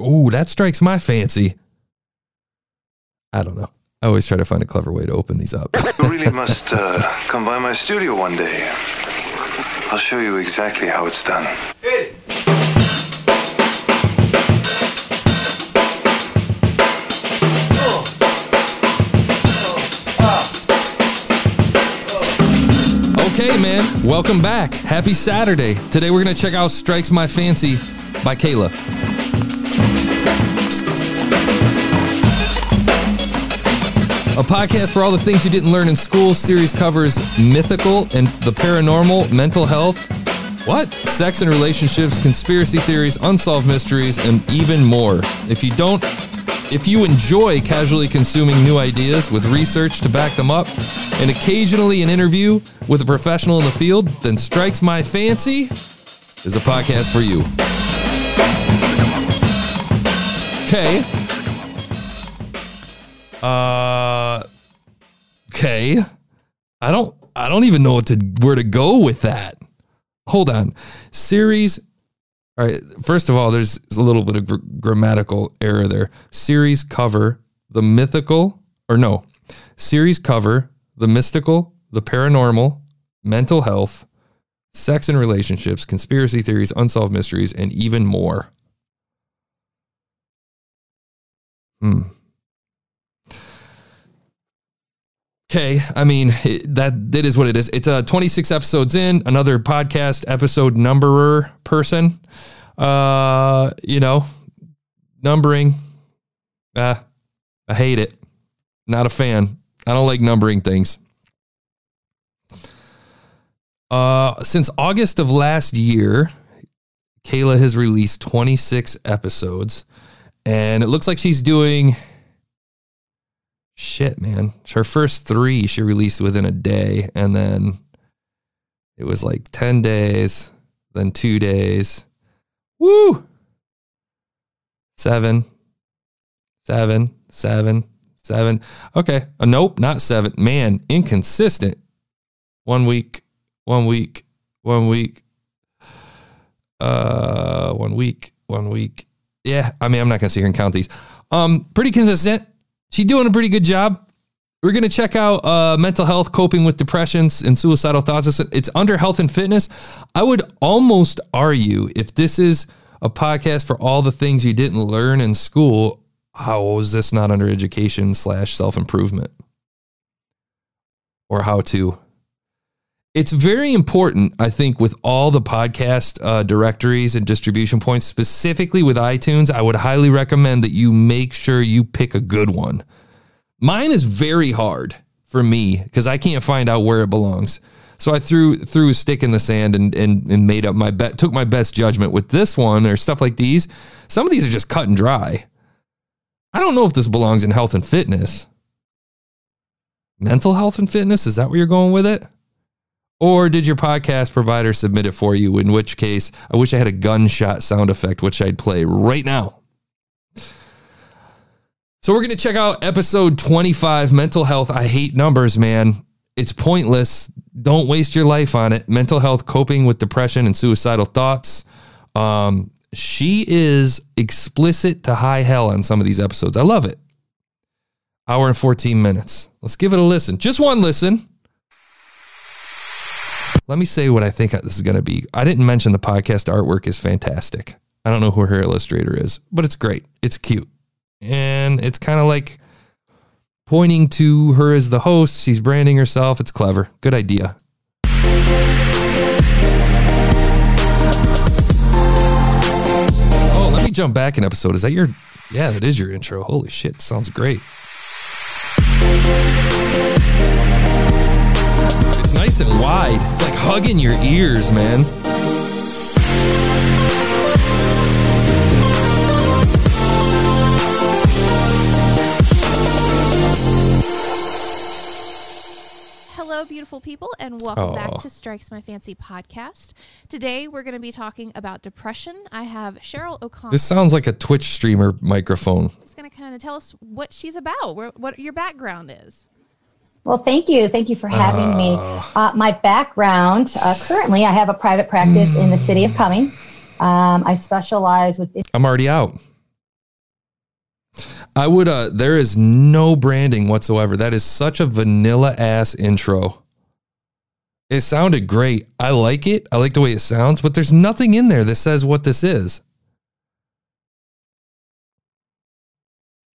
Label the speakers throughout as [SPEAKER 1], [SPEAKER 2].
[SPEAKER 1] Ooh, that strikes my fancy. I don't know. I always try to find a clever way to open these up.
[SPEAKER 2] You really must uh, come by my studio one day. I'll show you exactly how it's done.
[SPEAKER 1] Okay, man. Welcome back. Happy Saturday. Today we're going to check out Strikes My Fancy by Kayla. A podcast for all the things you didn't learn in school. Series covers mythical and the paranormal, mental health, what? Sex and relationships, conspiracy theories, unsolved mysteries, and even more. If you don't if you enjoy casually consuming new ideas with research to back them up, and occasionally an interview with a professional in the field, then Strikes My Fancy is a podcast for you. Okay. Uh okay. I don't I don't even know what to where to go with that. Hold on. Series all right. First of all, there's a little bit of gr- grammatical error there. Series cover the mythical, or no, series cover the mystical, the paranormal, mental health, sex and relationships, conspiracy theories, unsolved mysteries, and even more. Hmm. Okay, I mean it, that that is what it is. It's uh 26 episodes in, another podcast episode numberer person. Uh, you know, numbering. Ah, I hate it. Not a fan. I don't like numbering things. Uh, since August of last year, Kayla has released 26 episodes, and it looks like she's doing shit, man. Her first three she released within a day, and then it was like 10 days, then two days. Woo! Seven, seven, seven, seven. Okay. Uh, nope, not seven. Man, inconsistent. One week, one week, one week, uh, one week, one week. Yeah, I mean, I'm not gonna sit here and count these. Um, pretty consistent. She's doing a pretty good job. We're gonna check out uh, mental health, coping with depressions and suicidal thoughts. It's, it's under health and fitness. I would almost argue if this is a podcast for all the things you didn't learn in school, how is this not under education slash self improvement or how to? It's very important, I think, with all the podcast uh, directories and distribution points, specifically with iTunes. I would highly recommend that you make sure you pick a good one. Mine is very hard for me because I can't find out where it belongs. So I threw threw a stick in the sand and and, and made up my bet, took my best judgment with this one or stuff like these. Some of these are just cut and dry. I don't know if this belongs in health and fitness. Mental health and fitness, is that where you're going with it? Or did your podcast provider submit it for you? In which case, I wish I had a gunshot sound effect, which I'd play right now. So, we're going to check out episode 25 Mental Health. I hate numbers, man. It's pointless. Don't waste your life on it. Mental health, coping with depression and suicidal thoughts. Um, she is explicit to high hell on some of these episodes. I love it. Hour and 14 minutes. Let's give it a listen. Just one listen. Let me say what I think this is going to be. I didn't mention the podcast artwork is fantastic. I don't know who her illustrator is, but it's great. It's cute. And it's kind of like pointing to her as the host. She's branding herself. It's clever. Good idea. Oh, let me jump back an episode. Is that your? Yeah, that is your intro. Holy shit. Sounds great. Nice and wide. It's like hugging your ears, man.
[SPEAKER 3] Hello, beautiful people, and welcome back to Strikes My Fancy podcast. Today, we're going to be talking about depression. I have Cheryl O'Connor.
[SPEAKER 1] This sounds like a Twitch streamer microphone.
[SPEAKER 3] She's going to kind of tell us what she's about, what your background is.
[SPEAKER 4] Well, thank you. Thank you for having me. Uh, my background uh, currently, I have a private practice in the city of Cumming. Um, I specialize with
[SPEAKER 1] I'm already out. I would uh there is no branding whatsoever. That is such a vanilla ass intro. It sounded great. I like it. I like the way it sounds, but there's nothing in there that says what this is.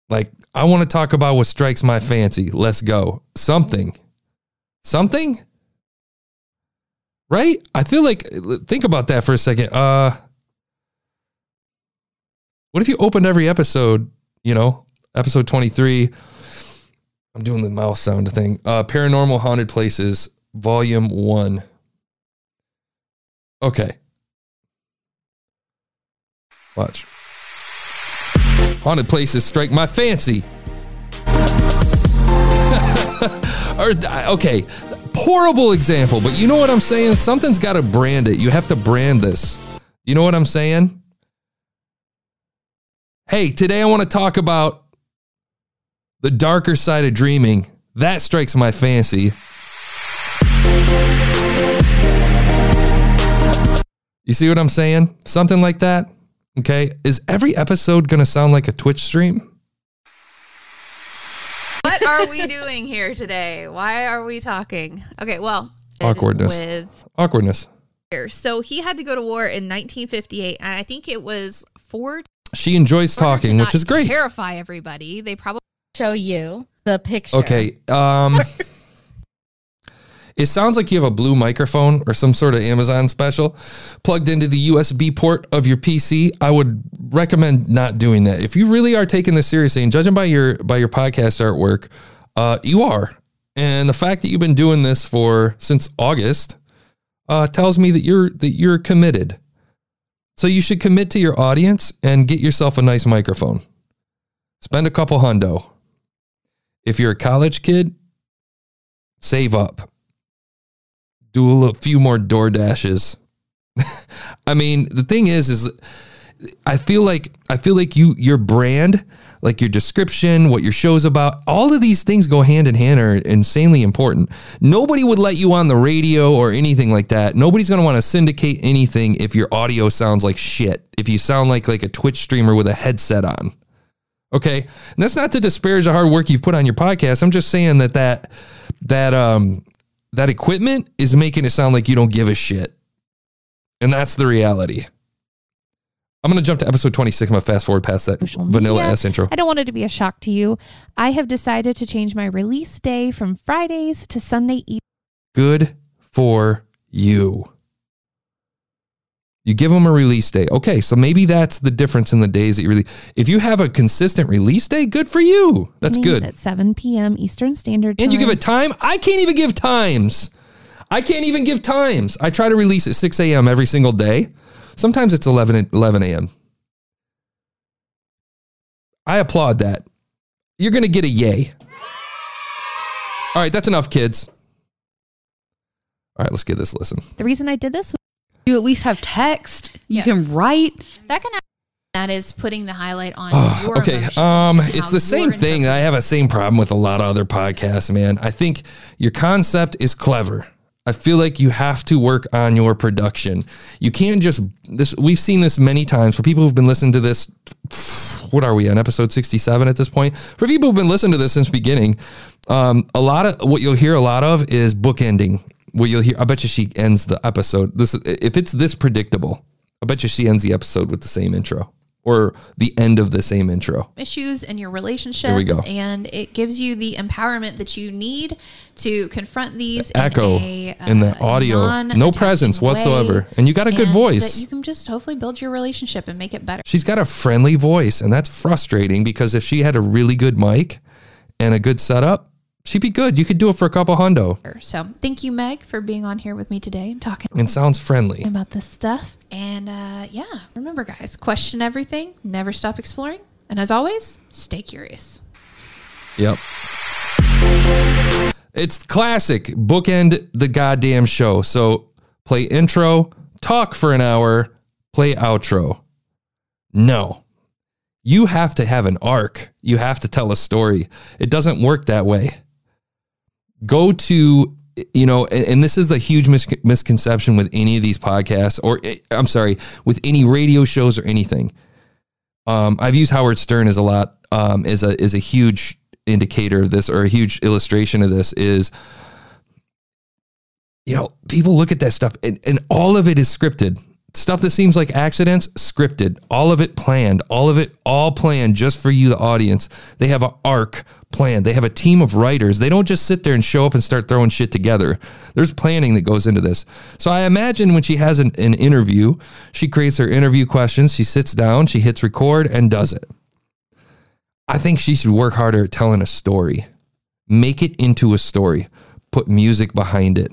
[SPEAKER 1] Like, I want to talk about what strikes my fancy. Let's go. Something. Something? Right? I feel like think about that for a second. Uh what if you opened every episode, you know, episode 23 I'm doing the mouse sound thing. Uh Paranormal Haunted Places Volume 1. Okay. Watch. Haunted places strike my fancy. or okay, horrible example, but you know what I'm saying? Something's got to brand it. You have to brand this. You know what I'm saying? Hey, today I want to talk about the darker side of dreaming. That strikes my fancy. You see what I'm saying? Something like that. Okay. Is every episode going to sound like a Twitch stream?
[SPEAKER 3] What are we doing here today? Why are we talking? Okay, well,
[SPEAKER 1] Awkwardness.
[SPEAKER 3] with
[SPEAKER 1] Awkwardness.
[SPEAKER 3] so he had to go to war in 1958, and I think it was four.
[SPEAKER 1] She enjoys talking, which is great.
[SPEAKER 3] Terrify everybody. They probably
[SPEAKER 5] show you the picture.
[SPEAKER 1] Okay. Um It sounds like you have a blue microphone or some sort of Amazon special plugged into the USB port of your PC. I would recommend not doing that. If you really are taking this seriously and judging by your by your podcast artwork, uh, you are. And the fact that you've been doing this for since August uh, tells me that you're that you're committed. So you should commit to your audience and get yourself a nice microphone. Spend a couple hundo. If you're a college kid, save up do a little, few more door dashes. I mean, the thing is, is I feel like I feel like you your brand, like your description, what your show's about, all of these things go hand in hand are insanely important. Nobody would let you on the radio or anything like that. Nobody's going to want to syndicate anything if your audio sounds like shit. If you sound like like a Twitch streamer with a headset on. Okay? And that's not to disparage the hard work you've put on your podcast. I'm just saying that that that um that equipment is making it sound like you don't give a shit. And that's the reality. I'm going to jump to episode 26. I'm going to fast forward past that
[SPEAKER 3] Social
[SPEAKER 1] vanilla
[SPEAKER 3] media.
[SPEAKER 1] ass intro.
[SPEAKER 3] I don't want it to be a shock to you. I have decided to change my release day from Fridays to Sunday evening.
[SPEAKER 1] Good for you. You give them a release day. Okay, so maybe that's the difference in the days that you really. If you have a consistent release day, good for you. That's good.
[SPEAKER 3] At 7 p.m. Eastern Standard Time.
[SPEAKER 1] And you give it time? I can't even give times. I can't even give times. I try to release at 6 a.m. every single day. Sometimes it's 11, 11 a.m. I applaud that. You're going to get a yay. All right, that's enough, kids. All right, let's give this a listen.
[SPEAKER 3] The reason I did this was
[SPEAKER 5] You at least have text. You
[SPEAKER 3] Yes.
[SPEAKER 5] can write.
[SPEAKER 3] that can that is putting the highlight on your
[SPEAKER 1] okay um it's the same thing. I have a same problem with a lot of other podcasts man. I think your concept is clever. I feel like you have to work on your production. You can't just this we've seen this many times. For people who've been listening to this what are we on episode 67 at this point? For people who've been listening to this since beginning um a lot of what you'll hear a lot of is bookending what you'll hear i bet you she ends the episode this if it's this predictable i bet you she ends the episode with the same intro or the end of the same intro.
[SPEAKER 3] issues in your relationship.
[SPEAKER 1] Here we go.
[SPEAKER 3] And it gives you the empowerment that you need to confront these
[SPEAKER 1] Echo
[SPEAKER 3] in, a,
[SPEAKER 1] in the
[SPEAKER 3] uh,
[SPEAKER 1] audio, no presence
[SPEAKER 3] way,
[SPEAKER 1] whatsoever. And you got a good voice.
[SPEAKER 3] That you can just hopefully build your relationship and make it better.
[SPEAKER 1] She's got a friendly voice, and that's frustrating because if she had a really good mic and a good setup, she'd be good. You could do it for a couple hundo
[SPEAKER 3] So thank you, Meg, for being on here with me today and talking
[SPEAKER 1] and sounds friendly.
[SPEAKER 3] about this stuff. And uh, yeah, remember, guys, question everything, never stop exploring. And as always, stay curious.
[SPEAKER 1] Yep. It's classic. Bookend the goddamn show. So play intro, talk for an hour, play outro. No. You have to have an arc. You have to tell a story. It doesn't work that way. Go to, you know, and, and this is the huge mis- misconception with any of these podcasts, or eh, I'm sorry, with any radio shows or anything. Um, I've used Howard Stern as a lot um, is a is a huge indicator of this or a huge illustration of this is you know people look at that stuff and, and all of it is scripted stuff that seems like accidents scripted. All of it planned. All of it all planned just for you the audience. They have an arc planned. They have a team of writers. They don't just sit there and show up and start throwing shit together. There's planning that goes into this. So i imagine when she has an, an interview she creates her interview questions. She sits down she hits record and does it. I think she should work harder at telling a story. Make it into a story. Put music behind it.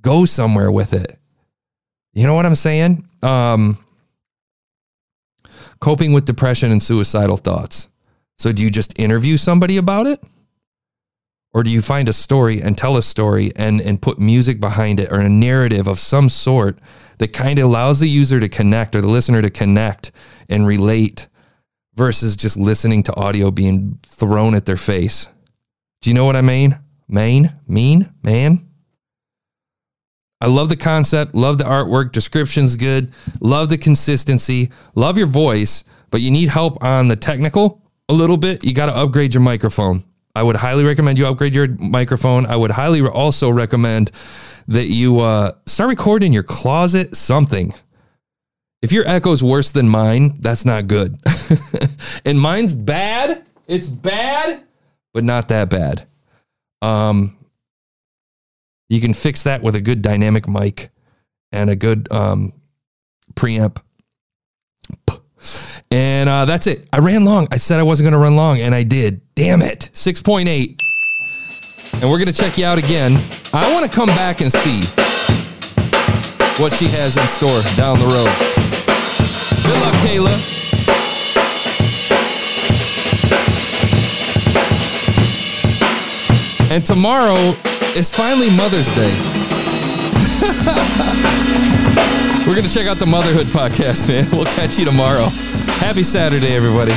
[SPEAKER 1] Go somewhere with it you know what I'm saying? Um, coping with depression and suicidal thoughts. So, do you just interview somebody about it? Or do you find a story and tell a story and, and put music behind it or a narrative of some sort that kind of allows the user to connect or the listener to connect and relate versus just listening to audio being thrown at their face? Do you know what I mean? Main? Mean? Man? I love the concept, love the artwork, description's good, love the consistency, love your voice, but you need help on the technical a little bit. You got to upgrade your microphone. I would highly recommend you upgrade your microphone. I would highly also recommend that you uh, start recording your closet something. If your echo's worse than mine, that's not good. and mine's bad. It's bad, but not that bad. Um, you can fix that with a good dynamic mic and a good um, preamp. And uh, that's it. I ran long. I said I wasn't going to run long, and I did. Damn it. 6.8. And we're going to check you out again. I want to come back and see what she has in store down the road. Good luck, Kayla. And tomorrow is finally Mother's Day. We're going to check out the Motherhood podcast, man. We'll catch you tomorrow. Happy Saturday, everybody.